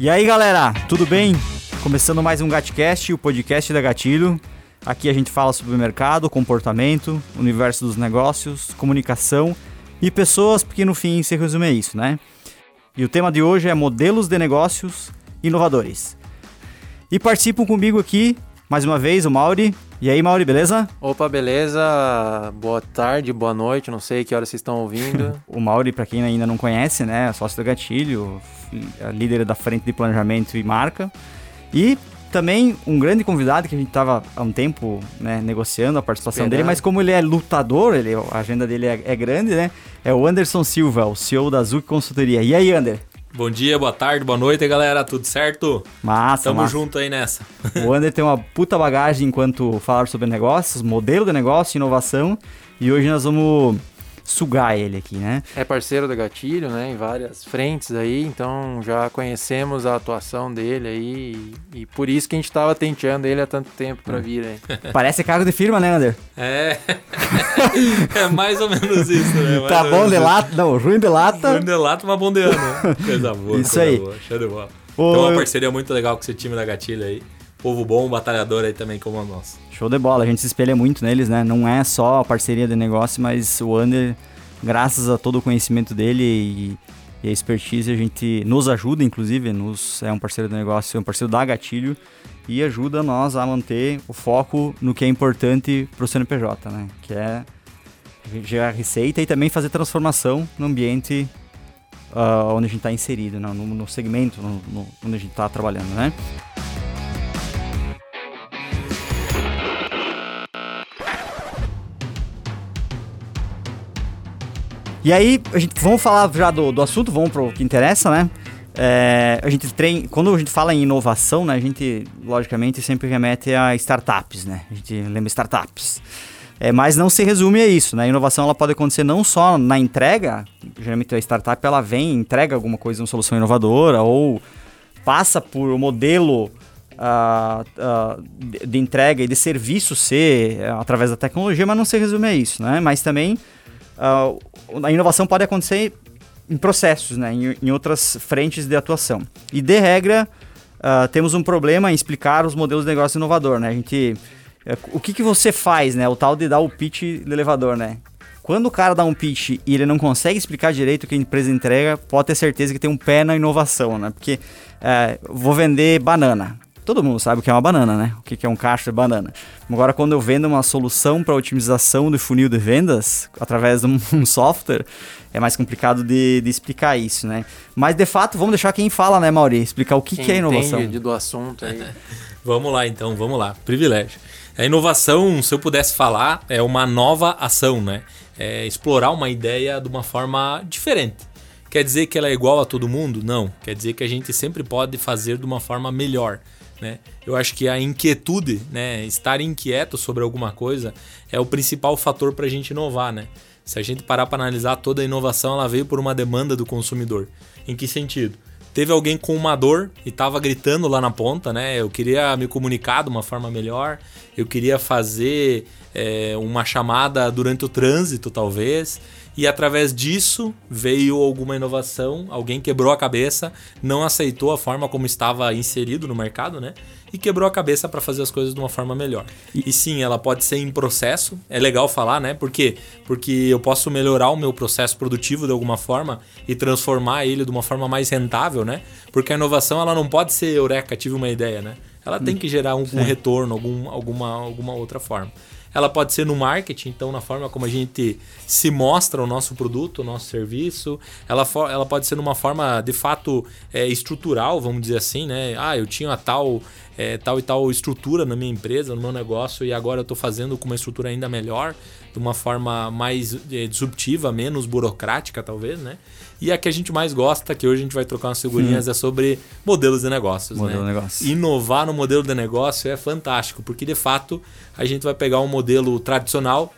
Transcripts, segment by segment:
E aí, galera, tudo bem? Começando mais um Gatcast, o podcast da Gatilho. Aqui a gente fala sobre mercado, comportamento, universo dos negócios, comunicação e pessoas, porque no fim se resume a isso, né? E o tema de hoje é modelos de negócios inovadores. E participam comigo aqui, mais uma vez, o Mauri. E aí, Mauri, beleza? Opa, beleza? Boa tarde, boa noite, não sei que hora vocês estão ouvindo. o Mauri, para quem ainda não conhece, né, é sócio da Gatilho, líder da frente de planejamento e marca. E também um grande convidado que a gente estava há um tempo né, negociando a participação Esperando. dele, mas como ele é lutador, ele, a agenda dele é, é, grande, né? É o Anderson Silva, o CEO da Zuc Consultoria. E aí, Ander? Bom dia, boa tarde, boa noite, galera. Tudo certo? Massa, Tamo massa. junto aí nessa. O Ander tem uma puta bagagem enquanto falar sobre negócios, modelo de negócio, inovação. E hoje nós vamos sugar ele aqui, né? É parceiro da Gatilho, né? Em várias frentes aí, então já conhecemos a atuação dele aí e, e por isso que a gente estava tenteando ele há tanto tempo para vir aí. Parece cargo de firma, né, Ander? É. é mais ou menos isso, né? Mais tá bom de lata, não, ruim de lata. Ruim de lata, mas bom de ano. Coisa boa. Isso coisa aí. Boa. Show de bola. Ô, então uma parceria muito legal com esse time da Gatilho aí. Povo bom, batalhador aí também como nós. Show de bola, a gente se espelha muito neles, né? Não é só a parceria de negócio, mas o Under, graças a todo o conhecimento dele e, e a expertise, a gente nos ajuda, inclusive, nos, é um parceiro de negócio, é um parceiro da Gatilho e ajuda nós a manter o foco no que é importante para o CNPJ, né? Que é gerar receita e também fazer transformação no ambiente uh, onde a gente está inserido, no, no segmento no, no, onde a gente está trabalhando, né? E aí, a gente, vamos falar já do, do assunto, vamos para o que interessa, né? É, a gente treina, quando a gente fala em inovação, né, a gente logicamente sempre remete a startups, né? A gente lembra startups. É, mas não se resume a isso, né? A inovação ela pode acontecer não só na entrega, geralmente a startup ela vem, entrega alguma coisa, uma solução inovadora ou passa por um modelo uh, uh, de entrega e de serviço ser uh, através da tecnologia, mas não se resume a isso, né? Mas também uh, a inovação pode acontecer em processos, né, em, em outras frentes de atuação. E de regra, uh, temos um problema em explicar os modelos de negócio inovador, né? A gente, uh, o que, que você faz, né? O tal de dar o pitch do elevador, né? Quando o cara dá um pitch e ele não consegue explicar direito o que a empresa entrega, pode ter certeza que tem um pé na inovação, né? Porque uh, vou vender banana todo mundo sabe o que é uma banana, né? O que é um caixa de banana. Agora, quando eu vendo uma solução para otimização do funil de vendas através de um software, é mais complicado de, de, explicar isso, né? Mas, de fato, vamos deixar quem fala, né, Mauri? Explicar o que, que é inovação. Entende do assunto aí. vamos lá, então, vamos lá. Privilégio. A inovação, se eu pudesse falar, é uma nova ação, né? É explorar uma ideia de uma forma diferente. Quer dizer que ela é igual a todo mundo? Não. Quer dizer que a gente sempre pode fazer de uma forma melhor. Né? Eu acho que a inquietude, né, estar inquieto sobre alguma coisa, é o principal fator para a gente inovar. Né? Se a gente parar para analisar toda a inovação, ela veio por uma demanda do consumidor. Em que sentido? Teve alguém com uma dor e estava gritando lá na ponta, né? Eu queria me comunicar de uma forma melhor, eu queria fazer é, uma chamada durante o trânsito, talvez. E através disso veio alguma inovação, alguém quebrou a cabeça, não aceitou a forma como estava inserido no mercado, né? E quebrou a cabeça para fazer as coisas de uma forma melhor. E, sim, ela pode ser em processo, é legal falar, né? Por quê? Porque eu posso melhorar o meu processo produtivo de alguma forma e transformar ele de uma forma mais rentável, né? Porque a inovação ela não pode ser eureka, tive uma ideia, né? Ela tem que gerar um, um retorno, algum, alguma, alguma outra forma. Ela pode ser no marketing, então na forma como a gente se mostra o nosso produto, o nosso serviço. Ela, ela pode ser numa forma de fato é, estrutural, vamos dizer assim, né? Ah, eu tinha tal, é, tal e tal estrutura na minha empresa, no meu negócio, e agora eu estou fazendo com uma estrutura ainda melhor, de uma forma mais é, disruptiva, menos burocrática, talvez, né? E a que a gente mais gosta, que hoje a gente vai trocar umas figurinhas, hum. é sobre modelos de negócios. Modelo né? de negócio. Inovar no modelo de negócio é fantástico, porque de fato a gente vai pegar um modelo tradicional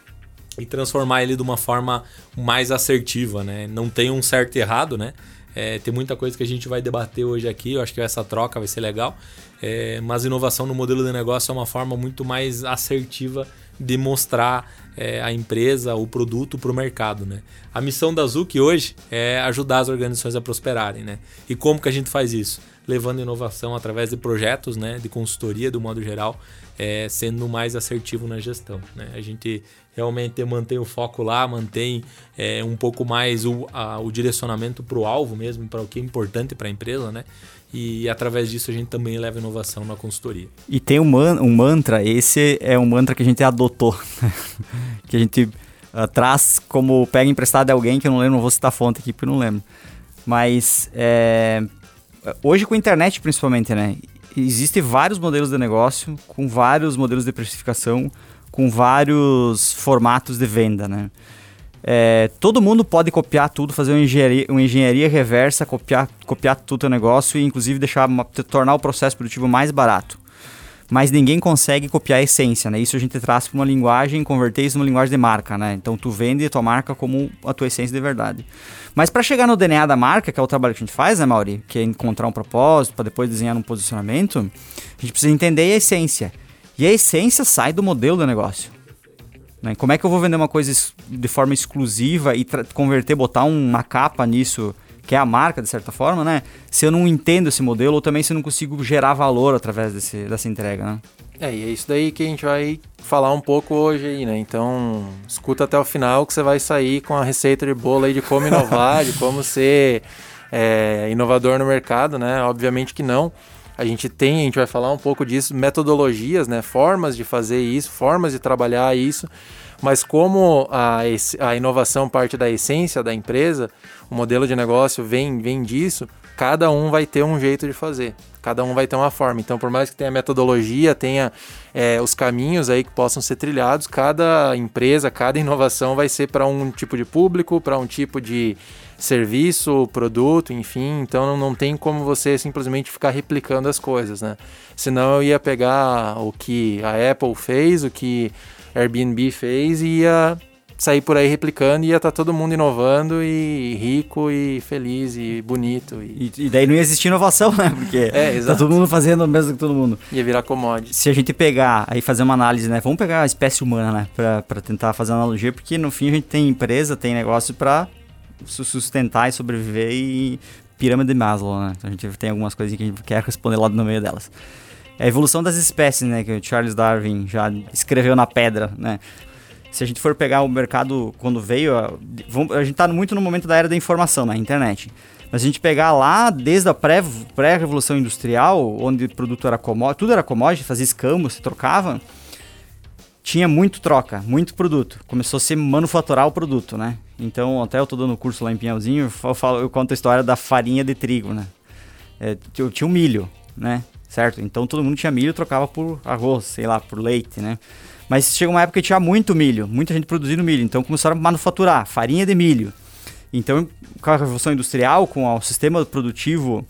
e transformar ele de uma forma mais assertiva, né? Não tem um certo e errado, né? É, tem muita coisa que a gente vai debater hoje aqui, eu acho que essa troca vai ser legal. É, mas inovação no modelo de negócio é uma forma muito mais assertiva de mostrar é, a empresa, o produto para o mercado. Né? A missão da Zuc hoje é ajudar as organizações a prosperarem. Né? E como que a gente faz isso? Levando inovação através de projetos, né, de consultoria do modo geral, é, sendo mais assertivo na gestão. Né? A gente realmente mantém o foco lá, mantém é, um pouco mais o, a, o direcionamento para o alvo mesmo, para o que é importante para a empresa, né? E através disso a gente também leva inovação na consultoria. E tem um, man um mantra, esse é um mantra que a gente adotou, que a gente uh, traz como pega emprestado de alguém, que eu não lembro, não vou citar a fonte aqui porque eu não lembro. Mas é, hoje com a internet principalmente, né? Existem vários modelos de negócio, com vários modelos de precificação, com vários formatos de venda, né? É, todo mundo pode copiar tudo, fazer uma engenharia, uma engenharia reversa, copiar, copiar tudo o negócio e inclusive deixar tornar o processo produtivo mais barato. Mas ninguém consegue copiar a essência, né? Isso a gente traz para uma linguagem, converter isso numa linguagem de marca, né? Então tu vende a tua marca como a tua essência de verdade. Mas para chegar no DNA da marca, que é o trabalho que a gente faz, né, Mauri? Que é encontrar um propósito, para depois desenhar um posicionamento, a gente precisa entender a essência. E a essência sai do modelo do negócio. Né? Como é que eu vou vender uma coisa de forma exclusiva e converter, botar uma capa nisso, que é a marca, de certa forma, né? Se eu não entendo esse modelo ou também se eu não consigo gerar valor através desse, dessa entrega, né? É, e é isso daí que a gente vai falar um pouco hoje aí, né? Então, escuta até o final que você vai sair com a receita de bolo aí de como inovar, de como ser é, inovador no mercado, né? Obviamente que não. A gente tem, a gente vai falar um pouco disso, metodologias, né? Formas de fazer isso, formas de trabalhar isso. Mas como a, a inovação parte da essência da empresa, o modelo de negócio vem, vem disso, cada um vai ter um jeito de fazer. Cada um vai ter uma forma. Então, por mais que tenha metodologia, tenha é, os caminhos aí que possam ser trilhados, cada empresa, cada inovação vai ser para um tipo de público, para um tipo de serviço, produto, enfim. Então não, não tem como você simplesmente ficar replicando as coisas, né? Senão eu ia pegar o que a Apple fez, o que Airbnb fez e ia sair por aí replicando e ia estar tá todo mundo inovando e rico e feliz e bonito. E, e daí não ia existir inovação, né? Porque é, tá todo mundo fazendo o mesmo que todo mundo. Ia virar commodity. Se a gente pegar aí fazer uma análise, né? Vamos pegar a espécie humana, né? Pra, pra tentar fazer uma analogia, porque no fim a gente tem empresa, tem negócio para sustentar e sobreviver e pirâmide de Maslow, né? Então a gente tem algumas coisinhas que a gente quer responder lá no meio delas. É a evolução das espécies, né? Que o Charles Darwin já escreveu na pedra, né? Se a gente for pegar o mercado quando veio, a, a gente está muito no momento da era da informação, na internet. Mas a gente pegar lá desde a pré-revolução pré industrial, onde o produto era commodity, tudo era commodity, fazia escambo, se trocava, tinha muito troca, muito produto. Começou a se manufaturar o produto, né? Então, até eu tô dando curso lá em Pinhalzinho, eu, falo, eu conto a história da farinha de trigo, né? É, eu tinha um milho, né? Certo? Então todo mundo tinha milho trocava por arroz, sei lá, por leite, né? Mas chegou uma época que tinha muito milho, muita gente produzindo milho, então começaram a manufaturar farinha de milho. Então, com a revolução industrial, com o sistema produtivo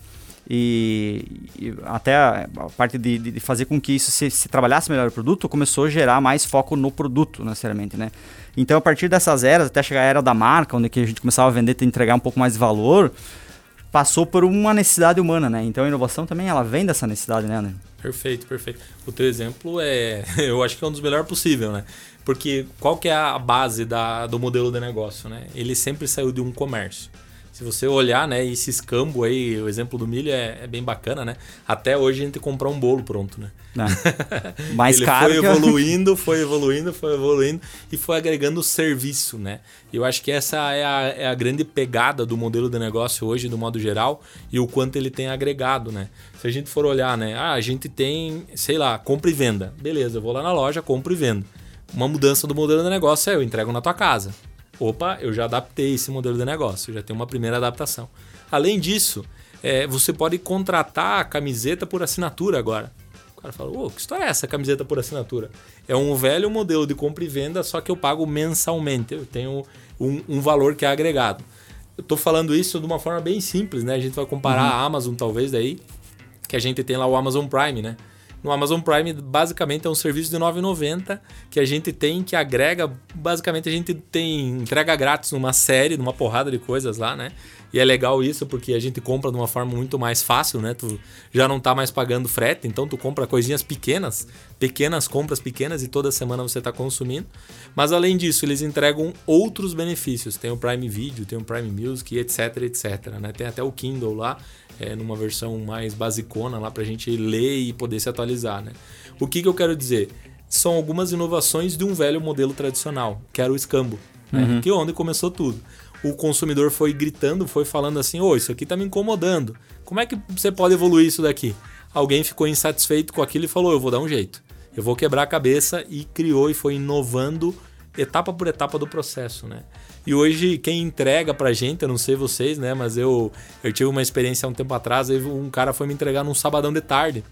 e, e até a, a parte de, de, fazer com que isso se, se, trabalhasse melhor o produto, começou a gerar mais foco no produto, necessariamente, né? Então, a partir dessas eras, até chegar a era da marca, onde a gente começava a vender e entregar um pouco mais de valor, passou por uma necessidade humana, né? Então, a inovação também, ela vem dessa necessidade, né? Perfeito, perfeito. O teu exemplo é, eu acho que é um dos melhores possível, né? Porque qual que é a base da, do modelo de negócio, né? Ele sempre saiu de um comércio se você olhar, né, esse escambo aí, o exemplo do milho é, é bem bacana, né? Até hoje a gente comprar um bolo pronto, né? É. Mais Ele caro. Foi evoluindo, foi evoluindo, foi evoluindo e foi agregando serviço, né? E eu acho que essa é a, é a grande pegada do modelo de negócio hoje, do modo geral, e o quanto ele tem agregado, né? Se a gente for olhar, né? Ah, a gente tem, sei lá, compra e venda. Beleza, eu vou lá na loja, compro e vendo. Uma mudança do modelo de negócio é eu entrego na tua casa opa, eu já adaptei esse modelo de negócio, já tenho uma primeira adaptação. Além disso, é, você pode contratar a camiseta por assinatura agora. O cara fala, ô, que história é essa, camiseta por assinatura? É um velho modelo de compra e venda, só que eu pago mensalmente, eu tenho um, um valor que é agregado. Eu estou falando isso de uma forma bem simples, né? A gente vai comparar uhum. a Amazon, talvez, daí, que a gente tem lá o Amazon Prime, né? No Amazon Prime, basicamente, é um serviço de R$ 9,90 que a gente tem, que agrega. Basicamente, a gente tem entrega grátis numa série, numa porrada de coisas lá, né? E é legal isso porque a gente compra de uma forma muito mais fácil, né? Tu já não tá mais pagando frete, então tu compra coisinhas pequenas, pequenas compras pequenas e toda semana você está consumindo. Mas além disso, eles entregam outros benefícios. Tem o Prime Video, tem o Prime Music, etc, etc. Né? Tem até o Kindle lá, é, numa versão mais basicona lá pra gente ler e poder se atualizar, né? O que, que eu quero dizer? São algumas inovações de um velho modelo tradicional, que era o escambo, né? uhum. que é onde começou tudo o consumidor foi gritando, foi falando assim: ô, isso aqui tá me incomodando. Como é que você pode evoluir isso daqui? Alguém ficou insatisfeito com aquilo e falou: eu vou dar um jeito. Eu vou quebrar a cabeça e criou e foi inovando etapa por etapa do processo, né? E hoje quem entrega pra gente, eu não sei vocês, né, mas eu eu tive uma experiência há um tempo atrás, um cara foi me entregar num sabadão de tarde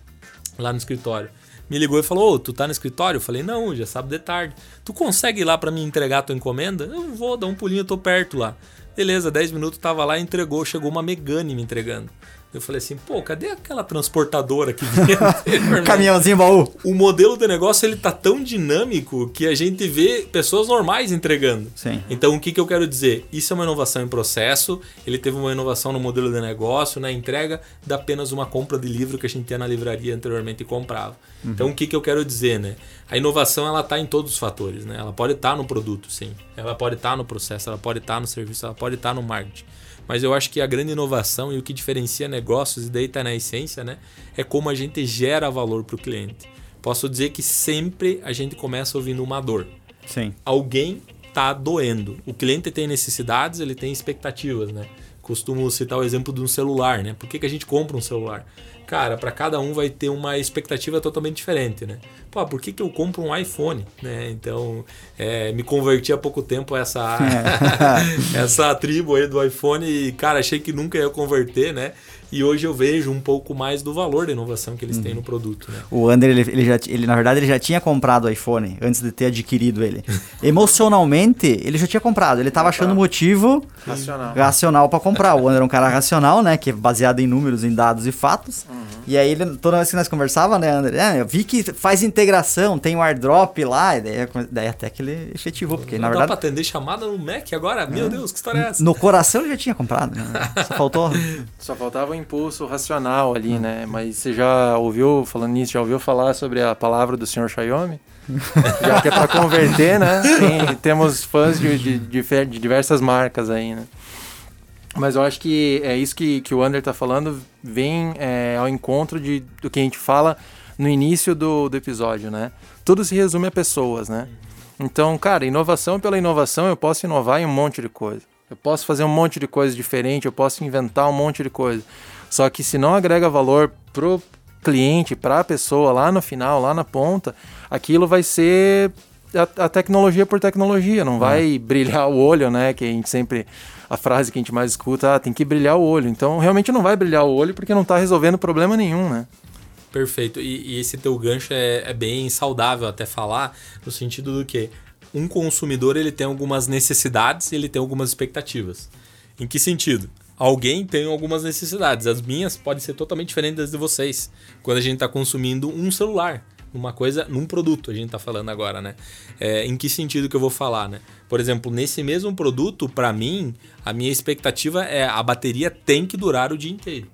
lá no escritório me ligou e falou: Ô, tu tá no escritório? Eu falei: Não, já sábado de tarde. Tu consegue ir lá para me entregar a tua encomenda? Eu vou, dar um pulinho, eu tô perto lá. Beleza, 10 minutos tava lá, entregou, chegou uma Megane me entregando. Eu falei assim, pô, cadê aquela transportadora que vinha? Caminhãozinho baú. O modelo de negócio ele tá tão dinâmico que a gente vê pessoas normais entregando. Sim. Então o que, que eu quero dizer? Isso é uma inovação em processo, ele teve uma inovação no modelo de negócio, na entrega da apenas uma compra de livro que a gente ia na livraria anteriormente e comprava. Uhum. Então o que, que eu quero dizer, né? A inovação ela tá em todos os fatores, né? Ela pode estar tá no produto, sim. Ela pode estar tá no processo, ela pode estar tá no serviço, ela pode estar tá no marketing. Mas eu acho que a grande inovação e o que diferencia negócios, e daí está na essência, né? É como a gente gera valor para o cliente. Posso dizer que sempre a gente começa ouvindo uma dor. Sim. Alguém está doendo. O cliente tem necessidades, ele tem expectativas, né? Costumo citar o exemplo de um celular, né? Por que, que a gente compra um celular? Cara, para cada um vai ter uma expectativa totalmente diferente, né? Pô, por que, que eu compro um iPhone, né? Então, é, me converti há pouco tempo a essa, é. essa tribo aí do iPhone e, cara, achei que nunca ia converter, né? E hoje eu vejo um pouco mais do valor da inovação que eles uhum. têm no produto. Né? O Ander, ele, ele, já, ele, na verdade, ele já tinha comprado o iPhone antes de ter adquirido ele. Emocionalmente, ele já tinha comprado. Ele estava achando motivo racional, racional para comprar. O Ander é um cara racional, né? Que é baseado em números, em dados e fatos. Uhum. E aí, ele, toda vez que nós conversava, né, Ander? É, eu vi que faz integração, tem o um airdrop lá. E daí, daí, até que ele efetivou. Porque, Não na verdade. Dá pra atender chamada no Mac agora? Meu é. Deus, que história é essa? No coração ele já tinha comprado. Né? Só faltou. Só faltava impulso racional ali, hum. né? Mas você já ouviu, falando nisso, já ouviu falar sobre a palavra do senhor Xiaomi? já que é para converter, né? Tem, temos fãs de, de, de, de, diversas marcas aí, né? Mas eu acho que é isso que, que o Ander tá falando, vem é, ao encontro de, do que a gente fala no início do, do episódio, né? Tudo se resume a pessoas, né? Então, cara, inovação pela inovação, eu posso inovar em um monte de coisa. Eu posso fazer um monte de coisa diferente, eu posso inventar um monte de coisa. Só que se não agrega valor pro cliente, para a pessoa lá no final, lá na ponta, aquilo vai ser a, a tecnologia por tecnologia, não vai é. brilhar o olho, né? Que a gente sempre a frase que a gente mais escuta, ah, tem que brilhar o olho. Então, realmente não vai brilhar o olho porque não está resolvendo problema nenhum, né? Perfeito. E, e esse teu gancho é, é, bem saudável até falar, no sentido do que um consumidor ele tem algumas necessidades e ele tem algumas expectativas. Em que sentido? Alguém tem algumas necessidades. As minhas podem ser totalmente diferentes das de vocês. Quando a gente está consumindo um celular, uma coisa, num produto, a gente está falando agora, né? É, em que sentido que eu vou falar, né? Por exemplo, nesse mesmo produto, para mim, a minha expectativa é a bateria tem que durar o dia inteiro.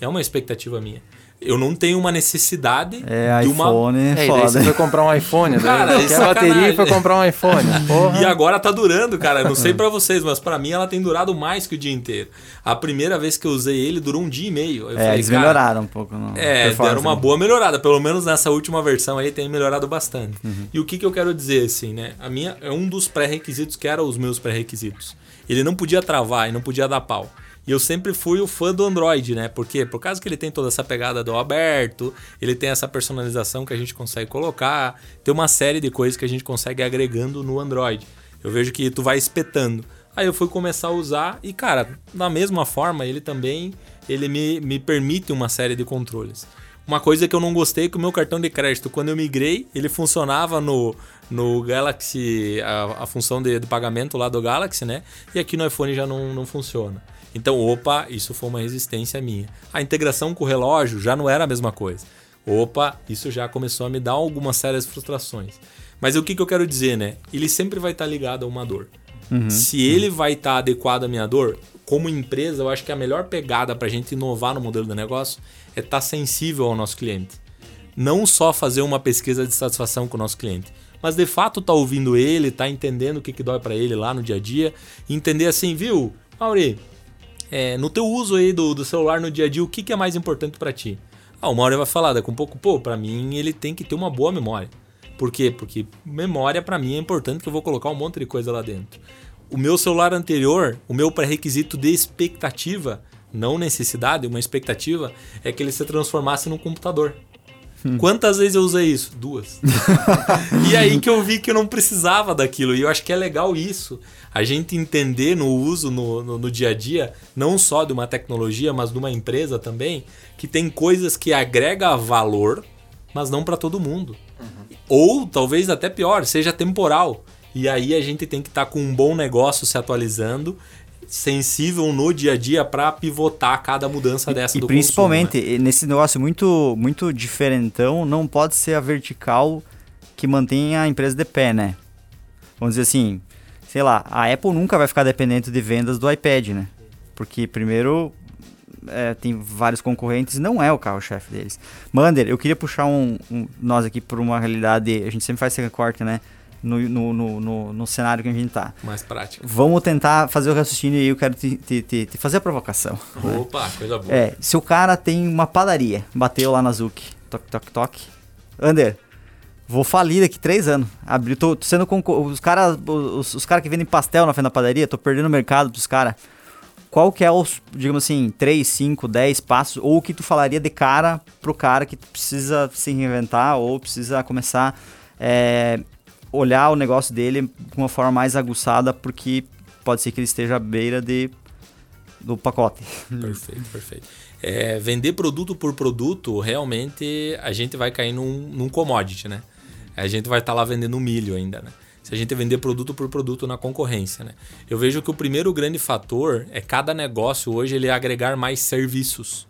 É uma expectativa minha eu não tenho uma necessidade é, de uma. iPhone é, foda. você foi comprar um iPhone, né? cara, quer é bateria e foi comprar um iPhone. Porra. E agora tá durando, cara. Não sei para vocês, mas para mim ela tem durado mais que o dia inteiro. A primeira vez que eu usei ele durou um dia e meio. Eu é, falei, eles melhoraram um pouco. No é, deram uma boa melhorada. Pelo menos nessa última versão aí tem melhorado bastante. Uhum. E o que, que eu quero dizer, assim, né? A minha é um dos pré-requisitos que eram os meus pré-requisitos. Ele não podia travar e não podia dar pau. E eu sempre fui o fã do Android, né? Porque por causa que ele tem toda essa pegada do aberto, ele tem essa personalização que a gente consegue colocar, tem uma série de coisas que a gente consegue agregando no Android. Eu vejo que tu vai espetando. Aí eu fui começar a usar e, cara, da mesma forma, ele também ele me, me permite uma série de controles. Uma coisa que eu não gostei é que o meu cartão de crédito, quando eu migrei, ele funcionava no, no Galaxy, a, a função de, de pagamento lá do Galaxy, né? E aqui no iPhone já não, não funciona. Então, opa, isso foi uma resistência minha. A integração com o relógio já não era a mesma coisa. Opa, isso já começou a me dar algumas sérias frustrações. Mas o que, que eu quero dizer, né? Ele sempre vai estar ligado a uma dor. Uhum. Se ele vai estar adequado à minha dor, como empresa, eu acho que a melhor pegada para a gente inovar no modelo de negócio é estar tá sensível ao nosso cliente. Não só fazer uma pesquisa de satisfação com o nosso cliente, mas de fato tá ouvindo ele, tá entendendo o que, que dói para ele lá no dia a dia, entender assim, viu, Mauri, é, no teu uso aí do, do celular no dia a dia, o que, que é mais importante para ti? Ah, o Mauri vai falar daqui um pouco, pô, para mim ele tem que ter uma boa memória. Por quê? Porque memória para mim é importante que eu vou colocar um monte de coisa lá dentro. O meu celular anterior, o meu pré-requisito de expectativa, não necessidade, uma expectativa, é que ele se transformasse num computador. Hum. Quantas vezes eu usei isso? Duas. e aí que eu vi que eu não precisava daquilo. E eu acho que é legal isso. A gente entender no uso no, no, no dia a dia, não só de uma tecnologia, mas de uma empresa também, que tem coisas que agrega valor, mas não para todo mundo. Uhum. Ou talvez até pior, seja temporal. E aí a gente tem que estar tá com um bom negócio se atualizando sensível no dia a dia para pivotar cada mudança dessa e, do principalmente consumo, né? nesse negócio muito muito diferentão não pode ser a vertical que mantém a empresa de pé né? Vamos dizer assim sei lá a Apple nunca vai ficar dependente de vendas do iPad né? Porque primeiro é, tem vários concorrentes não é o carro-chefe deles. Mander eu queria puxar um, um nós aqui por uma realidade a gente sempre faz esse recorte né no, no, no, no, cenário que a gente está. Mais prático. Vamos tentar fazer o raciocínio e eu quero te, te, te, te fazer a provocação. Opa, né? coisa boa. É, se o cara tem uma padaria, bateu lá na Zuc, toque, toque, toque. Ander, vou falir daqui três anos. Abri, tô, tô sendo os caras os, os cara que vendem pastel na frente da padaria, tô perdendo o mercado pros caras. Qual que é os, digamos assim, 3, 5, 10 passos, ou o que tu falaria de cara pro cara que precisa se reinventar ou precisa começar é, olhar o negócio dele com uma forma mais aguçada, porque pode ser que ele esteja à beira de, do pacote. Perfeito, perfeito. É, vender produto por produto, realmente a gente vai cair num, num commodity, né? A gente vai estar tá lá vendendo milho ainda, né? Se a gente vender produto por produto na concorrência, né? Eu vejo que o primeiro grande fator é cada negócio hoje ele agregar mais serviços.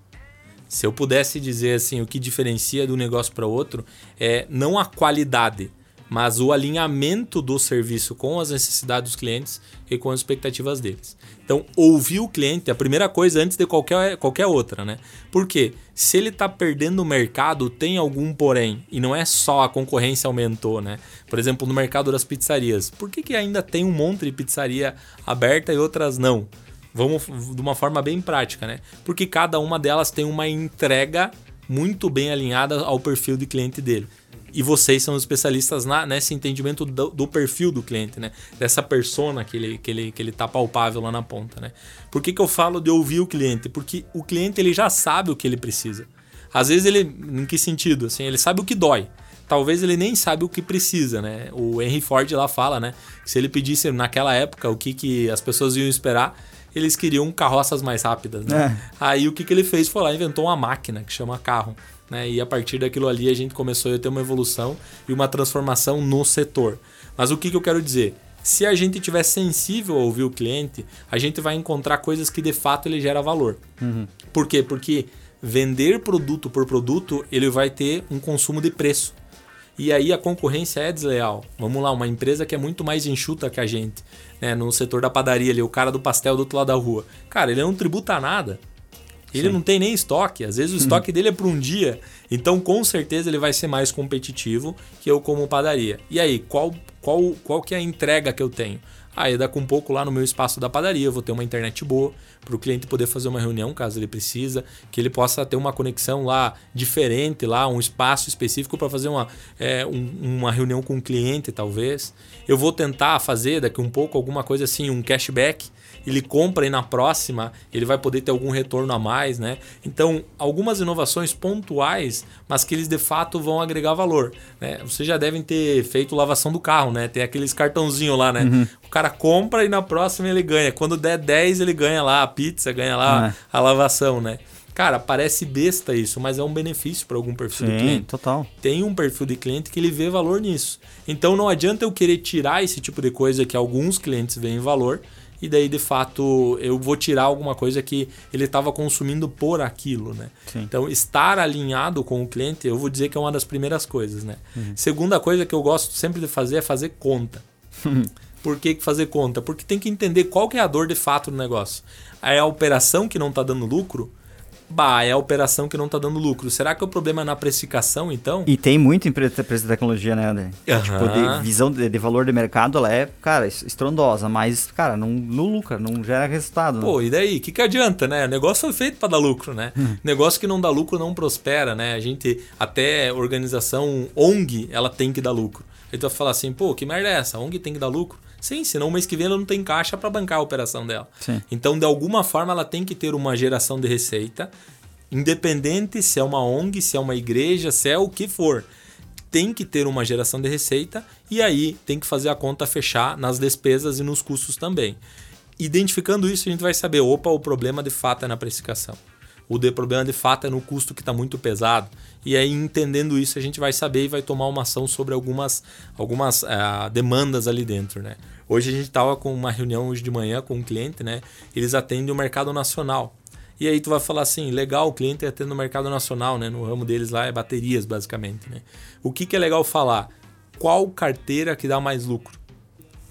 Se eu pudesse dizer assim, o que diferencia de um negócio para outro é não a qualidade, mas o alinhamento do serviço com as necessidades dos clientes e com as expectativas deles. Então, ouvir o cliente é a primeira coisa antes de qualquer, qualquer outra, né? Porque se ele está perdendo o mercado, tem algum porém, e não é só a concorrência aumentou, né? Por exemplo, no mercado das pizzarias, por que, que ainda tem um monte de pizzaria aberta e outras não? Vamos de uma forma bem prática, né? Porque cada uma delas tem uma entrega muito bem alinhada ao perfil de cliente dele. E vocês são especialistas na, nesse entendimento do, do, perfil do cliente, né? Dessa persona que ele, que, ele, que ele tá palpável lá na ponta, né? Por que, que eu falo de ouvir o cliente? Porque o cliente ele já sabe o que ele precisa. Às vezes ele, em que sentido? Assim, ele sabe o que dói. Talvez ele nem sabe o que precisa, né? O Henry Ford lá fala, né? Que se ele pedisse naquela época o que, que as pessoas iam esperar, eles queriam carroças mais rápidas, né? É. Aí o que, que ele fez foi lá, inventou uma máquina que chama carro. Né? E a partir daquilo ali a gente começou a ter uma evolução e uma transformação no setor. Mas o que, que eu quero dizer? Se a gente tiver sensível a ouvir o cliente, a gente vai encontrar coisas que de fato ele gera valor. Uhum. Por quê? Porque vender produto por produto, ele vai ter um consumo de preço. E aí a concorrência é desleal. Vamos lá, uma empresa que é muito mais enxuta que a gente, né? No setor da padaria ali, o cara do pastel do outro lado da rua. Cara, ele não tributa nada. Ele Sim. não tem nem estoque. Às vezes o estoque dele é para um dia. Então, com certeza, ele vai ser mais competitivo que eu como padaria. E aí, qual, qual, qual que é a entrega que eu tenho? Aí, daqui um pouco lá no meu espaço da padaria, eu vou ter uma internet boa para o cliente poder fazer uma reunião caso ele precisa, que ele possa ter uma conexão lá diferente, lá um espaço específico para fazer uma, é, um, uma reunião com o cliente, talvez. Eu vou tentar fazer daqui um pouco alguma coisa assim, um cashback ele compra e na próxima ele vai poder ter algum retorno a mais, né? Então, algumas inovações pontuais, mas que eles de fato vão agregar valor, né? Vocês já devem ter feito lavação do carro, né? Tem aqueles cartãozinho lá, né? Uhum. O cara compra e na próxima ele ganha. Quando der 10, ele ganha lá pizza, ganha lá uhum. a lavação, né? Cara, parece besta isso, mas é um benefício para algum perfil Sim, de cliente. total. Tem um perfil de cliente que ele vê valor nisso. Então não adianta eu querer tirar esse tipo de coisa que alguns clientes veem valor e daí de fato eu vou tirar alguma coisa que ele estava consumindo por aquilo, né? Sim. Então estar alinhado com o cliente, eu vou dizer que é uma das primeiras coisas, né? Uhum. Segunda coisa que eu gosto sempre de fazer é fazer conta. Por que fazer conta? Porque tem que entender qual que é a dor de fato do negócio. É a operação que não está dando lucro? Bah, é a operação que não está dando lucro. Será que o problema é na precificação, então? E tem muito empresa de tecnologia, né, André? Uhum. Tipo, de visão de, de, valor de mercado, ela é, cara, estrondosa, mas, cara, não, não lucra, não gera resultado. Né? Pô, e daí? O que, que adianta, né? O negócio foi feito para dar lucro, né? Hum. Negócio que não dá lucro não prospera, né? A gente, até organização ONG, ela tem que dar lucro. Aí tu vai falar assim, pô, que merda é essa? A ONG tem que dar lucro? Sim, senão o mês que vem ela não tem caixa para bancar a operação dela. Sim. Então, de alguma forma, ela tem que ter uma geração de receita, independente se é uma ONG, se é uma igreja, se é o que for. Tem que ter uma geração de receita e aí tem que fazer a conta fechar nas despesas e nos custos também. Identificando isso, a gente vai saber, opa, o problema de fato é na precificação. O de problema de fato é no custo que está muito pesado. E aí, entendendo isso, a gente vai saber e vai tomar uma ação sobre algumas, algumas uh, demandas ali dentro. Né? Hoje a gente estava com uma reunião hoje de manhã com um cliente, né? Eles atendem o mercado nacional. E aí tu vai falar assim, legal, o cliente atende no mercado nacional, né? No ramo deles lá é baterias, basicamente. Né? O que, que é legal falar? Qual carteira que dá mais lucro?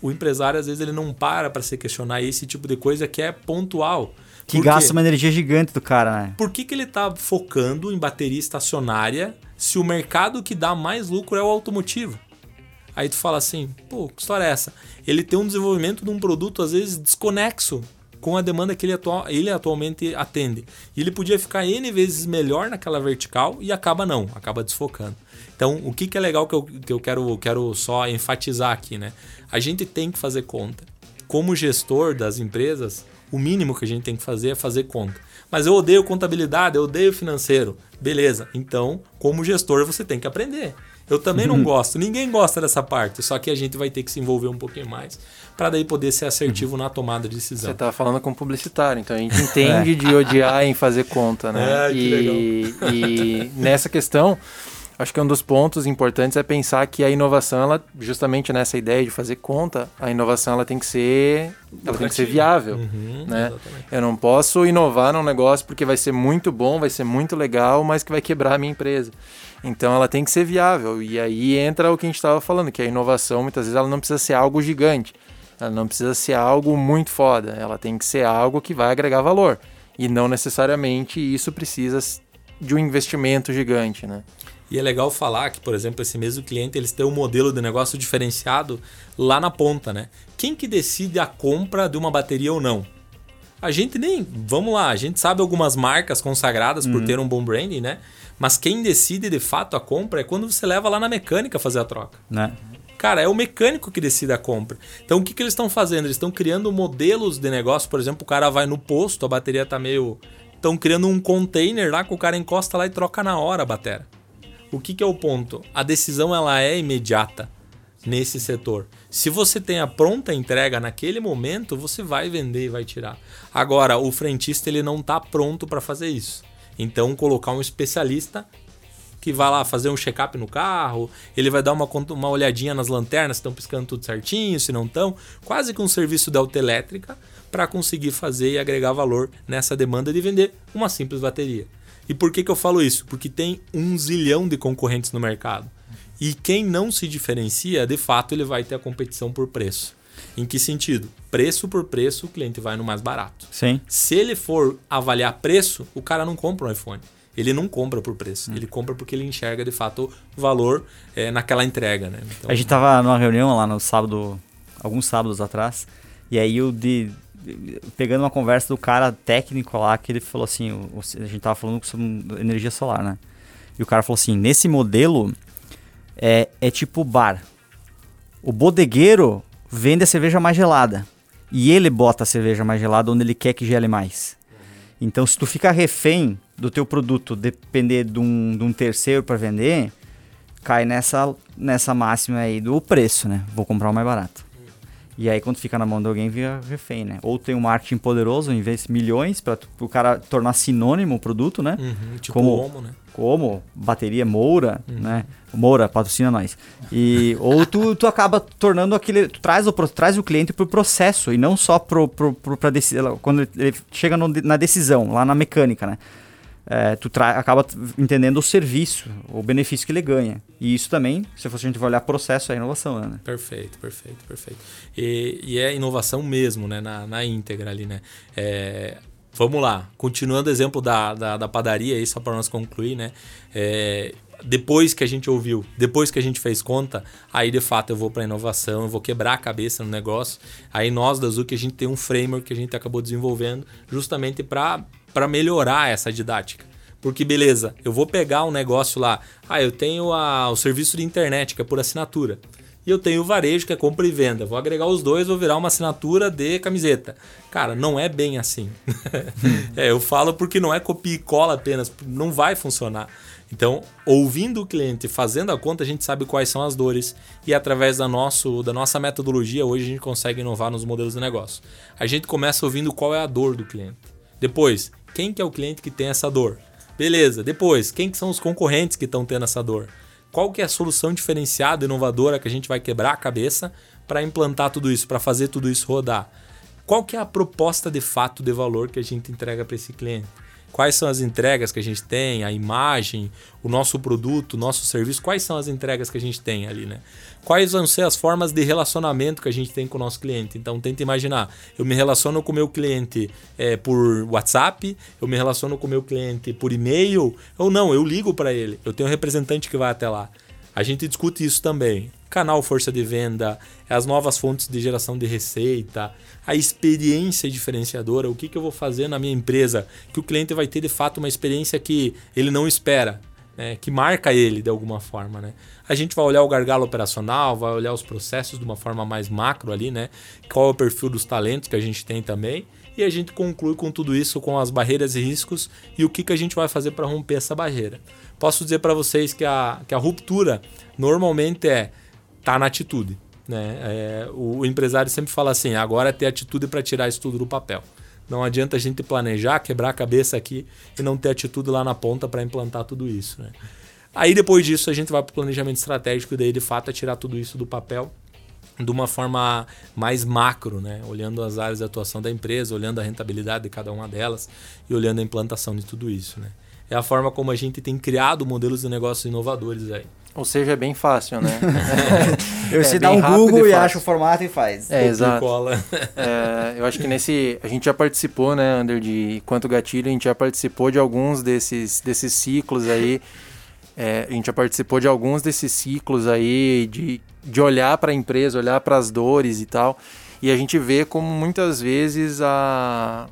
O empresário, às vezes, ele não para para se questionar esse tipo de coisa que é pontual. Que gasta uma energia gigante do cara, né? Por que, que ele está focando em bateria estacionária se o mercado que dá mais lucro é o automotivo? Aí tu fala assim, pô, que história é essa? Ele tem um desenvolvimento de um produto, às vezes, desconexo com a demanda que ele, atual, ele atualmente atende. E ele podia ficar N vezes melhor naquela vertical e acaba não, acaba desfocando. Então, o que, que é legal que eu, que eu quero, quero só enfatizar aqui, né? A gente tem que fazer conta. Como gestor das empresas, o mínimo que a gente tem que fazer é fazer conta. Mas eu odeio contabilidade, eu odeio financeiro. Beleza, então, como gestor, você tem que aprender. Eu também não gosto, ninguém gosta dessa parte, só que a gente vai ter que se envolver um pouquinho mais para daí poder ser assertivo na tomada de decisão. Você estava falando com publicitário, então a gente entende é. de odiar em fazer conta, né? É, e, e nessa questão, acho que um dos pontos importantes é pensar que a inovação, ela, justamente nessa ideia de fazer conta, a inovação ela tem que ser, ela tem que ser viável, uhum, né? Exatamente. Eu não posso inovar num negócio porque vai ser muito bom, vai ser muito legal, mas que vai quebrar a minha empresa. Então ela tem que ser viável e aí entra o que a gente estava falando, que a inovação muitas vezes ela não precisa ser algo gigante, ela não precisa ser algo muito foda, ela tem que ser algo que vai agregar valor e não necessariamente isso precisa de um investimento gigante, né? E é legal falar que, por exemplo, esse mesmo cliente eles têm um modelo de negócio diferenciado lá na ponta, né? Quem que decide a compra de uma bateria ou não? A gente nem, vamos lá, a gente sabe algumas marcas consagradas uhum. por ter um bom branding, né? Mas quem decide de fato a compra é quando você leva lá na mecânica fazer a troca. Né? Cara, é o mecânico que decide a compra. Então o que, que eles estão fazendo? Eles estão criando modelos de negócio, por exemplo, o cara vai no posto, a bateria tá meio. Estão criando um container lá que o cara encosta lá e troca na hora a bateria. O que, que é o ponto? A decisão ela é imediata nesse setor. Se você tem a pronta entrega naquele momento, você vai vender e vai tirar. Agora, o frentista ele não está pronto para fazer isso. Então, colocar um especialista que vai lá fazer um check-up no carro, ele vai dar uma, uma olhadinha nas lanternas se estão piscando tudo certinho, se não estão, quase que um serviço da autoelétrica para conseguir fazer e agregar valor nessa demanda de vender uma simples bateria. E por que, que eu falo isso? Porque tem um zilhão de concorrentes no mercado. E quem não se diferencia, de fato, ele vai ter a competição por preço. Em que sentido? Preço por preço, o cliente vai no mais barato. Sim. Se ele for avaliar preço, o cara não compra um iPhone. Ele não compra por preço. Hum. Ele compra porque ele enxerga de fato o valor é, naquela entrega. Né? Então, a gente tava numa reunião lá no sábado, alguns sábados atrás, e aí o de pegando uma conversa do cara técnico lá, que ele falou assim, o, a gente tava falando sobre energia solar, né? E o cara falou assim, nesse modelo é, é tipo bar. O bodegueiro vende a cerveja mais gelada. E ele bota a cerveja mais gelada onde ele quer que gele mais. Então, se tu ficar refém do teu produto, depender de um, de um terceiro para vender, cai nessa, nessa máxima aí do preço, né? Vou comprar o mais barato. E aí, quando fica na mão de alguém, vira refém, né? Ou tem um marketing poderoso, investe milhões para o cara tornar sinônimo o produto, né? Uhum, tipo como, o né? Como bateria Moura, uhum. né? Moura, patrocina nós. E, ou tu, tu acaba tornando aquele. Tu traz o, traz o cliente pro processo e não só pro, pro, pro, pra decisão. Quando ele chega no, na decisão, lá na mecânica, né? É, tu acaba entendendo o serviço, o benefício que ele ganha. E isso também, se fosse a gente olhar processo, é inovação, né? Perfeito, perfeito, perfeito. E, e é inovação mesmo, né? Na, na íntegra ali, né? É, vamos lá, continuando o exemplo da, da, da padaria aí, só para nós concluir, né? É, depois que a gente ouviu, depois que a gente fez conta, aí de fato eu vou para inovação, eu vou quebrar a cabeça no negócio. Aí nós da Zuc a gente tem um framework que a gente acabou desenvolvendo justamente para melhorar essa didática. Porque beleza, eu vou pegar um negócio lá, ah, eu tenho a, o serviço de internet que é por assinatura. E eu tenho o varejo que é compra e venda. Vou agregar os dois, vou virar uma assinatura de camiseta. Cara, não é bem assim. é, eu falo porque não é copia e cola apenas, não vai funcionar. Então, ouvindo o cliente, fazendo a conta, a gente sabe quais são as dores e através da, nosso, da nossa metodologia, hoje a gente consegue inovar nos modelos de negócio. A gente começa ouvindo qual é a dor do cliente. Depois, quem que é o cliente que tem essa dor? Beleza, depois, quem que são os concorrentes que estão tendo essa dor? Qual que é a solução diferenciada, inovadora que a gente vai quebrar a cabeça para implantar tudo isso, para fazer tudo isso rodar? Qual que é a proposta de fato de valor que a gente entrega para esse cliente? Quais são as entregas que a gente tem, a imagem, o nosso produto, o nosso serviço, quais são as entregas que a gente tem ali, né? Quais vão ser as formas de relacionamento que a gente tem com o nosso cliente? Então tenta imaginar, eu me relaciono com o meu cliente é, por WhatsApp, eu me relaciono com o meu cliente por e-mail, ou não, eu ligo para ele, eu tenho um representante que vai até lá. A gente discute isso também. Canal força de venda, as novas fontes de geração de receita, a experiência diferenciadora, o que, que eu vou fazer na minha empresa, que o cliente vai ter de fato uma experiência que ele não espera, né? que marca ele de alguma forma. Né? A gente vai olhar o gargalo operacional, vai olhar os processos de uma forma mais macro ali, né? qual é o perfil dos talentos que a gente tem também. E a gente conclui com tudo isso, com as barreiras e riscos e o que, que a gente vai fazer para romper essa barreira. Posso dizer para vocês que a, que a ruptura normalmente é tá na atitude. Né? É, o, empresário sempre fala assim: agora é ter atitude para tirar isso tudo do papel. Não adianta a gente planejar, quebrar a cabeça aqui e não ter atitude lá na ponta para implantar tudo isso. Né? Aí depois disso a gente vai para o planejamento estratégico e daí de fato é tirar tudo isso do papel de uma forma mais macro, né? olhando as áreas de atuação da empresa, olhando a rentabilidade de cada uma delas e olhando a implantação de tudo isso. Né? É a forma como a gente tem criado modelos de negócios inovadores aí. Ou seja, é bem fácil, né? eu é, dá um Google e, e acha o formato e faz. É, exato. É, eu acho que nesse. A gente já participou, né, Ander, de Quanto Gatilho, a gente já participou de alguns desses, desses ciclos aí. É, a gente já participou de alguns desses ciclos aí, de, de olhar para a empresa, olhar para as dores e tal. E a gente vê como muitas vezes a,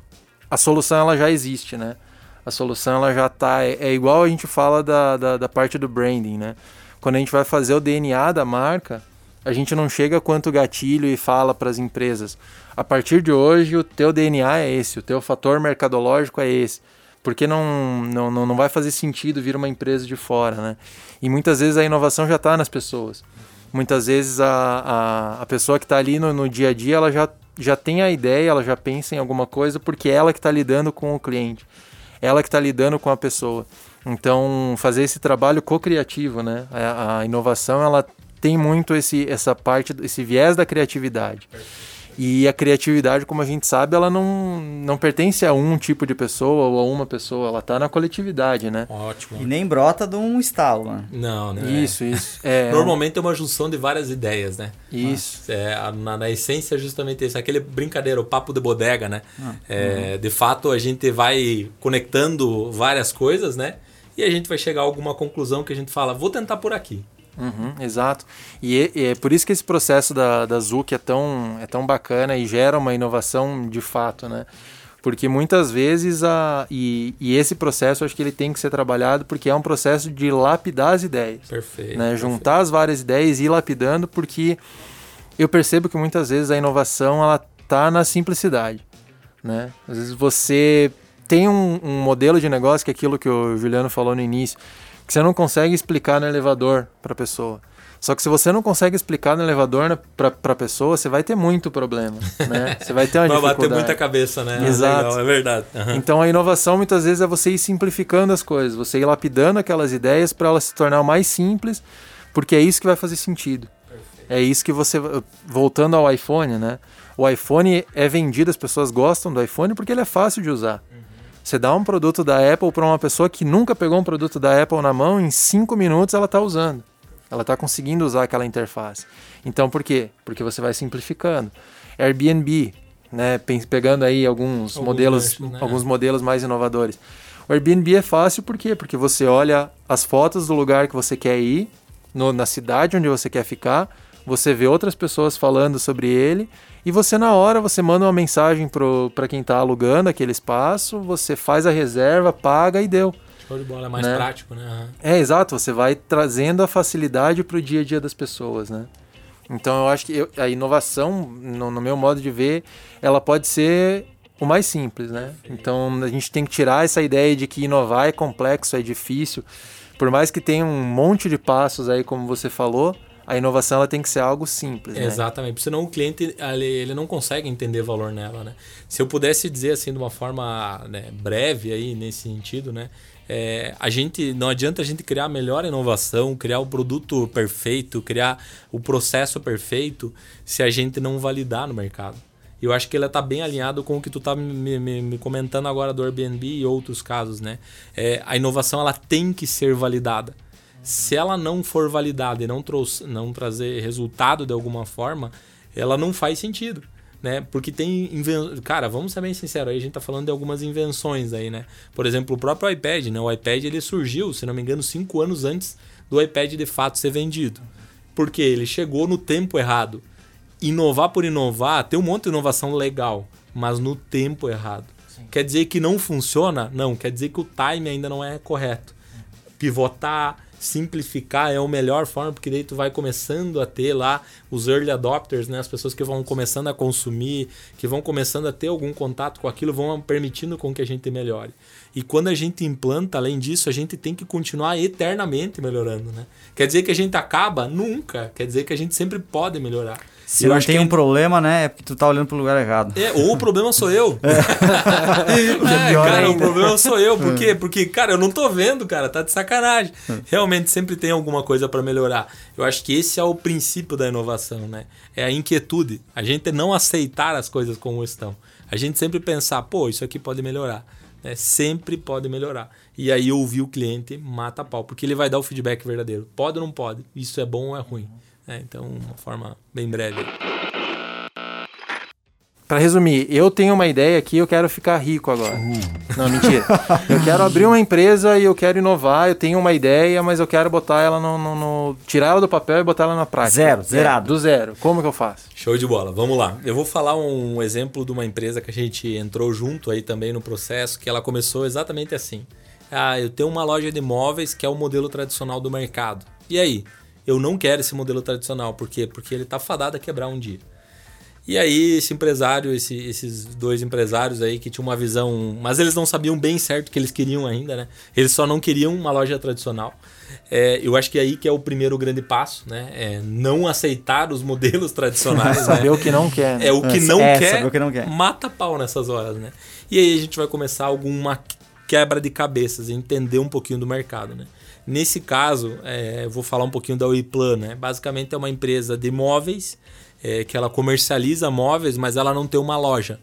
a solução ela já existe, né? A solução ela já está. É, é igual a gente fala da, da, da parte do branding, né? Quando a gente vai fazer o DNA da marca, a gente não chega quanto gatilho e fala para as empresas: a partir de hoje o teu DNA é esse, o teu fator mercadológico é esse. Porque não, não, não vai fazer sentido vir uma empresa de fora, né? E muitas vezes a inovação já está nas pessoas. Muitas vezes a, a, a pessoa que está ali no, no dia a dia, ela já, já tem a ideia, ela já pensa em alguma coisa, porque é ela que está lidando com o cliente. Ela que está lidando com a pessoa. Então, fazer esse trabalho co-criativo, né? A, a, inovação, ela tem muito esse, essa parte, esse viés da criatividade. E a criatividade, como a gente sabe, ela não, não pertence a um tipo de pessoa ou a uma pessoa, ela está na coletividade, né? Ótimo. E nem brota de um estalo, né? Não, né? Isso, isso. É, Normalmente é uma junção de várias ideias, né? Isso. Mas, é, na, na, essência, justamente isso. Aquele brincadeira, o papo de bodega, né? Ah, é, uhum. De fato, a gente vai conectando várias coisas, né? E a gente vai chegar a alguma conclusão que a gente fala, vou tentar por aqui. Uhum, exato. E é, é, por isso que esse processo da, da Zuc é tão, é tão bacana e gera uma inovação de fato, né? Porque muitas vezes, a, e, e esse processo acho que ele tem que ser trabalhado porque é um processo de lapidar as ideias. Perfeito. Né? Perfeito. Juntar as várias ideias e ir lapidando, porque eu percebo que muitas vezes a inovação ela tá na simplicidade. Né? Às vezes você tem um, um, modelo de negócio que é aquilo que o Juliano falou no início, que você não consegue explicar no elevador para a pessoa. Só que se você não consegue explicar no elevador para a pessoa, você vai ter muito problema, né? Você vai ter uma vai dificuldade. Vai bater muita cabeça, né? Exato. Legal, é verdade. Uhum. Então a inovação muitas vezes é você ir simplificando as coisas, você ir lapidando aquelas ideias para elas se tornar mais simples, porque é isso que vai fazer sentido. Perfeito. É isso que você voltando ao iPhone, né? O iPhone é vendido, as pessoas gostam do iPhone porque ele é fácil de usar. Você dá um produto da Apple para uma pessoa que nunca pegou um produto da Apple na mão, em cinco minutos ela está usando. Ela está conseguindo usar aquela interface. Então, por quê? Porque você vai simplificando. Airbnb, né, pegando aí alguns Algum modelos, gancho, né? alguns modelos mais inovadores. O Airbnb é fácil por quê? Porque você olha as fotos do lugar que você quer ir, no, na cidade onde você quer ficar, você vê outras pessoas falando sobre ele e você na hora você manda uma mensagem para quem está alugando aquele espaço, você faz a reserva, paga e deu. Show de bola, é mais né? prático, né? É, exato, você vai trazendo a facilidade para o dia a dia das pessoas, né? Então eu acho que eu, a inovação, no, no, meu modo de ver, ela pode ser o mais simples, né? Então a gente tem que tirar essa ideia de que inovar é complexo, é difícil. Por mais que tenha um monte de passos aí, como você falou, a inovação ela tem que ser algo simples. Né? Exatamente, porque senão o cliente ele, ele não consegue entender valor nela. Né? Se eu pudesse dizer assim de uma forma né, breve aí nesse sentido, né? É, a gente não adianta a gente criar a melhor inovação, criar o produto perfeito, criar o processo perfeito, se a gente não validar no mercado. E eu acho que ele está bem alinhado com o que tu está me, me, me, comentando agora do Airbnb e outros casos, né? É, a inovação ela tem que ser validada. Se ela não for validada e não, trouxe, não trazer resultado de alguma forma, ela não faz sentido né? Porque tem inven... cara, vamos ser bem sinceros, aí a gente tá falando de algumas invenções aí, né? Por exemplo, o próprio iPad, né? O iPad ele surgiu, se não me engano, cinco anos antes do iPad de fato ser vendido. Porque ele chegou no tempo errado. Inovar por inovar, tem um monte de inovação legal, mas no tempo errado. Sim. Quer dizer que não funciona? Não, quer dizer que o time ainda não é correto. Pivotar, simplificar é a melhor forma, porque daí tu vai começando a ter lá os early adopters, né? As pessoas que vão começando a consumir, que vão começando a ter algum contato com aquilo, vão permitindo com que a gente melhore. E quando a gente implanta, além disso, a gente tem que continuar eternamente melhorando, né? Quer dizer que a gente acaba? Nunca. Quer dizer que a gente sempre pode melhorar. Se eu não tem um problema, né? É porque tu tá olhando pro lugar errado. É, ou o problema sou eu. É. é, cara, ainda. o problema sou eu. Por quê? É. Porque, cara, eu não tô vendo, cara. Tá de sacanagem. É. Realmente sempre tem alguma coisa para melhorar. Eu acho que esse é o princípio da inovação, né? É a inquietude. A gente não aceitar as coisas como estão. A gente sempre pensar, pô, isso aqui pode melhorar. Né? Sempre pode melhorar. E aí ouvir o cliente mata pau. Porque ele vai dar o feedback verdadeiro. Pode ou não pode? Isso é bom ou é ruim? É, então, uma forma bem breve. Para resumir, eu tenho uma ideia aqui, eu quero ficar rico agora. Uhum. Não, mentira. eu quero abrir uma empresa e eu quero inovar, eu tenho uma ideia, mas eu quero botar ela no, no, no tirar ela do papel e botar ela na prática. Zero, zerado. do zero. Como que eu faço? Show de bola. Vamos lá. Eu vou falar um exemplo de uma empresa que a gente entrou junto aí também no processo, que ela começou exatamente assim. Ah, eu tenho uma loja de móveis que é o modelo tradicional do mercado. E aí? Eu não quero esse modelo tradicional. Por quê? Porque ele está fadado a quebrar um dia. E aí, esse empresário, esse, esses dois empresários aí que tinham uma visão. Mas eles não sabiam bem certo o que eles queriam ainda, né? Eles só não queriam uma loja tradicional. É, eu acho que é aí que é o primeiro grande passo, né? É não aceitar os modelos tradicionais. saber né? o que não quer. Né? É o que, não, é, quer, o que não quer. Mata pau nessas horas, né? E aí a gente vai começar alguma quebra de cabeças, entender um pouquinho do mercado, né? Nesse caso, é, eu vou falar um pouquinho da Uiplan. Né? Basicamente é uma empresa de móveis é, que ela comercializa móveis, mas ela não tem uma loja.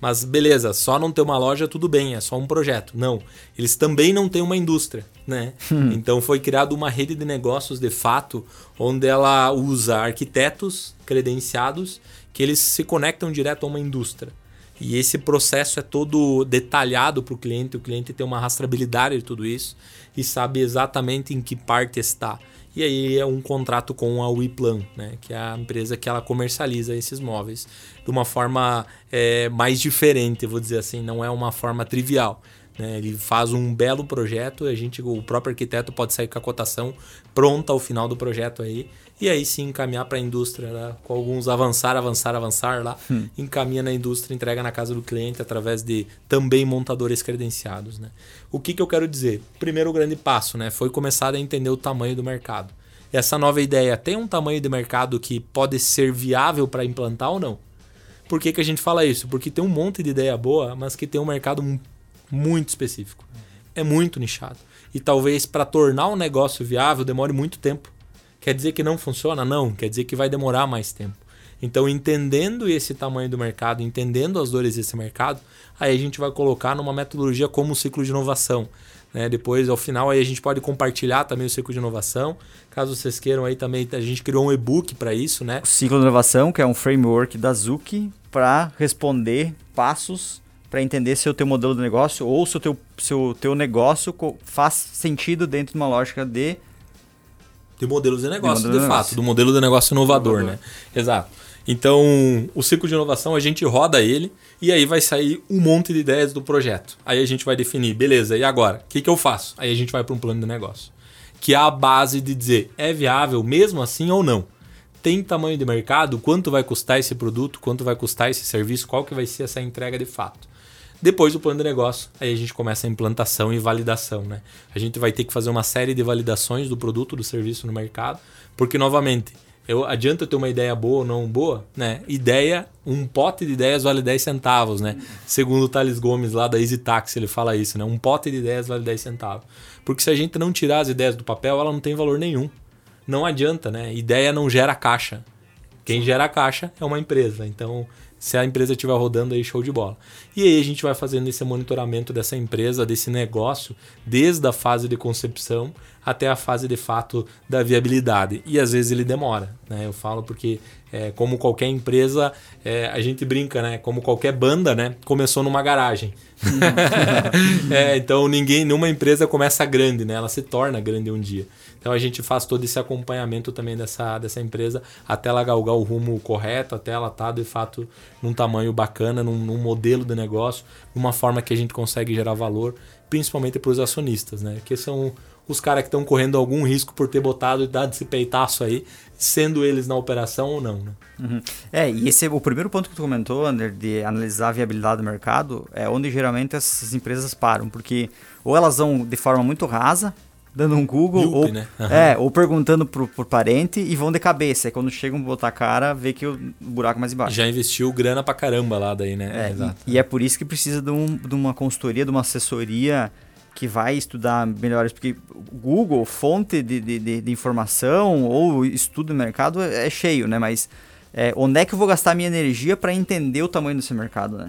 Mas beleza, só não ter uma loja tudo bem, é só um projeto. Não, eles também não têm uma indústria, né? Hum. Então foi criada uma rede de negócios de fato, onde ela usa arquitetos credenciados que eles se conectam direto a uma indústria. E esse processo é todo detalhado para o cliente, o cliente tem uma rastreabilidade de tudo isso e sabe exatamente em que parte está. E aí é um contrato com a Wiplan, né, que é a empresa que ela comercializa esses móveis de uma forma é, mais diferente, vou dizer assim, não é uma forma trivial. Né? Ele faz um belo projeto, a gente, o próprio arquiteto pode sair com a cotação pronta ao final do projeto aí e aí sim encaminhar para a indústria, né? com alguns avançar, avançar, avançar lá, hum. encaminha na indústria, entrega na casa do cliente através de também montadores credenciados. Né? O que, que eu quero dizer? Primeiro grande passo né? foi começar a entender o tamanho do mercado. Essa nova ideia tem um tamanho de mercado que pode ser viável para implantar ou não? Por que, que a gente fala isso? Porque tem um monte de ideia boa, mas que tem um mercado muito específico. É muito nichado. E talvez para tornar um negócio viável demore muito tempo. Quer dizer que não funciona? Não, quer dizer que vai demorar mais tempo. Então, entendendo esse tamanho do mercado, entendendo as dores desse mercado, aí a gente vai colocar numa metodologia como o ciclo de inovação. Né? Depois, ao final, aí a gente pode compartilhar também o ciclo de inovação. Caso vocês queiram aí também, a gente criou um e-book para isso, né? O ciclo de inovação, que é um framework da Zuki para responder passos para entender se o teu modelo de negócio ou se o teu, se o teu negócio faz sentido dentro de uma lógica de de modelos de negócio, de, de, de fato, do modelo de negócio inovador, inovador, né? Exato. Então, o ciclo de inovação, a gente roda ele e aí vai sair um monte de ideias do projeto. Aí a gente vai definir, beleza, e agora? O que, que eu faço? Aí a gente vai para um plano de negócio. Que é a base de dizer, é viável mesmo assim ou não? Tem tamanho de mercado? Quanto vai custar esse produto? Quanto vai custar esse serviço? Qual que vai ser essa entrega de fato? Depois do plano de negócio, aí a gente começa a implantação e validação. Né? A gente vai ter que fazer uma série de validações do produto, do serviço no mercado, porque, novamente, eu, adianta eu ter uma ideia boa ou não boa, né? Ideia, um pote de ideias vale 10 centavos, né? Segundo o Thales Gomes lá da Easy ele fala isso, né? Um pote de ideias vale 10 centavos. Porque se a gente não tirar as ideias do papel, ela não tem valor nenhum. Não adianta, né? Ideia não gera caixa. Quem gera caixa é uma empresa. Então, se a empresa estiver rodando aí, show de bola. E aí a gente vai fazendo esse monitoramento dessa empresa, desse negócio, desde a fase de concepção até a fase de fato da viabilidade. E às vezes ele demora, né? Eu falo porque, é, como qualquer empresa, é, a gente brinca, né? Como qualquer banda, né? Começou numa garagem. é, então ninguém, nenhuma empresa começa grande, né? Ela se torna grande um dia. Então a gente faz todo esse acompanhamento também dessa, dessa empresa até ela galgar o rumo correto, até ela estar tá, de fato num tamanho bacana, num, num modelo de negócio, uma forma que a gente consegue gerar valor, principalmente para os acionistas, né? Que são os caras que estão correndo algum risco por ter botado e dado esse peitaço aí, sendo eles na operação ou não, né? Uhum. É, e esse é o primeiro ponto que tu comentou, Ander, de analisar a viabilidade do mercado, é onde geralmente essas empresas param, porque ou elas vão de forma muito rasa, dando um Google, Yupi, ou, né? uhum. é, ou perguntando pro, pro parente e vão de cabeça. É quando chegam botar a cara, vê que o buraco é mais embaixo. Já investiu grana pra caramba lá daí, né? É, Exato. E, e, é por isso que precisa de, um, de uma consultoria, de uma assessoria que vai estudar melhores, porque Google, fonte de, de, de informação ou estudo do mercado é cheio, né? Mas é, onde é que eu vou gastar minha energia para entender o tamanho desse mercado, né?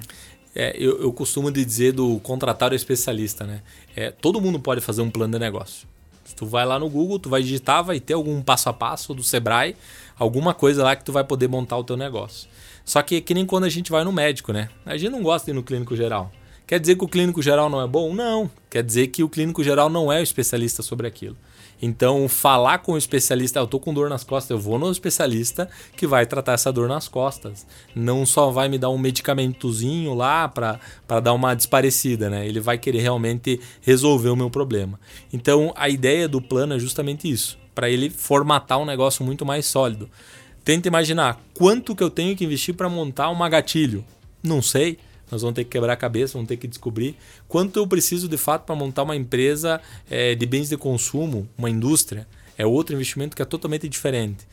É, eu, eu costumo dizer do contratar o especialista, né? É, todo mundo pode fazer um plano de negócio. Tu vai lá no Google, tu vai digitar, vai ter algum passo a passo do Sebrae, alguma coisa lá que tu vai poder montar o teu negócio. Só que é que nem quando a gente vai no médico, né? A gente não gosta de ir no clínico geral. Quer dizer que o clínico geral não é bom? Não. Quer dizer que o clínico geral não é o especialista sobre aquilo. Então, falar com o especialista, eu tô com dor nas costas, eu vou no especialista que vai tratar essa dor nas costas. Não só vai me dar um medicamentozinho lá para dar uma desparecida, né? Ele vai querer realmente resolver o meu problema. Então, a ideia do plano é justamente isso, para ele formatar um negócio muito mais sólido. Tenta imaginar quanto que eu tenho que investir para montar uma gatilho. Não sei. Nós vamos ter que quebrar a cabeça, vamos ter que descobrir quanto eu preciso de fato para montar uma empresa é, de bens de consumo, uma indústria. É outro investimento que é totalmente diferente.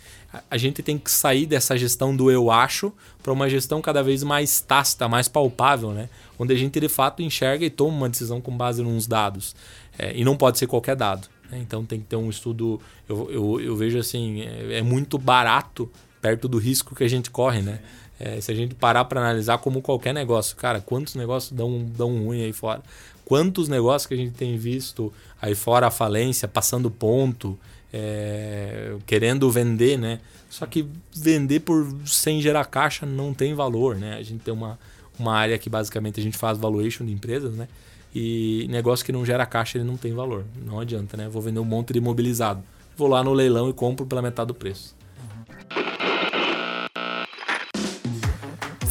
A gente tem que sair dessa gestão do eu acho para uma gestão cada vez mais tácita, mais palpável, né? onde a gente de fato enxerga e toma uma decisão com base nos dados. É, e não pode ser qualquer dado. Né? Então tem que ter um estudo. Eu, eu, eu vejo assim, é, é muito barato perto do risco que a gente corre, né? É, se a gente parar para analisar como qualquer negócio, cara, quantos negócios dão, dão ruim aí fora? Quantos negócios que a gente tem visto aí fora a falência, passando ponto, é, querendo vender, né? Só que vender por sem gerar caixa não tem valor, né? A gente tem uma, uma área que basicamente a gente faz valuation de empresas, né? E negócio que não gera caixa ele não tem valor. Não adianta, né? Vou vender um monte de imobilizado. Vou lá no leilão e compro pela metade do preço.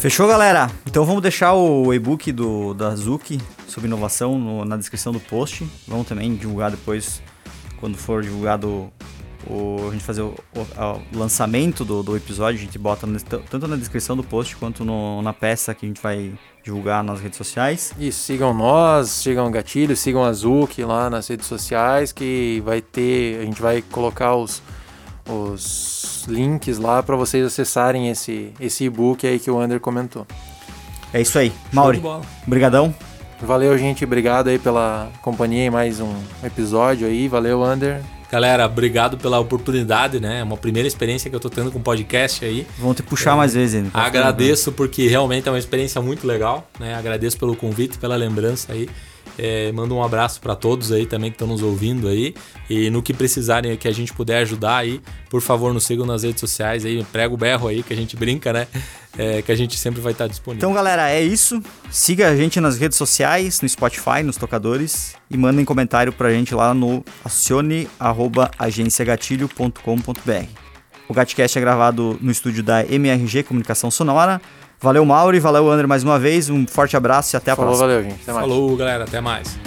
Fechou, galera? Então vamos deixar o e-book do, da Zuki sobre inovação no, na descrição do post. Vamos também divulgar depois, quando for divulgado o, a gente fazer o, o, o lançamento do, do, episódio, a gente bota tanto na descrição do post quanto no, na peça que a gente vai divulgar nas redes sociais. E sigam nós, sigam o Gatilho, sigam a Zuki lá nas redes sociais, que vai ter, a gente vai colocar os os links lá para vocês acessarem esse esse e-book aí que o Ander comentou. É isso aí. Mauri, obrigadão. Valeu, gente. Obrigado aí pela companhia em mais um episódio aí. Valeu, Ander. Galera, obrigado pela oportunidade, né? É uma primeira experiência que eu tô tendo com podcast aí. Vão te puxar é, mais vezes ainda. Agradeço porque realmente é uma experiência muito legal, né? Agradeço pelo convite, pela lembrança aí. É, mando um abraço para todos aí também que estão nos ouvindo aí. E no que precisarem que a gente puder ajudar aí, por favor, nos sigam nas redes sociais aí, prega o berro aí, que a gente brinca, né? É, que a gente sempre vai estar disponível. Então, galera, é isso. Siga a gente nas redes sociais, no Spotify, nos tocadores e mandem comentário pra gente lá no acione@agenciagatilho.com.br. O Gatcast é gravado no estúdio da MRG Comunicação Sonora. Valeu, Mauri. Valeu, André, mais uma vez. Um forte abraço e até a Falou, próxima. Valeu, gente. Até mais. Falou, galera. Até mais.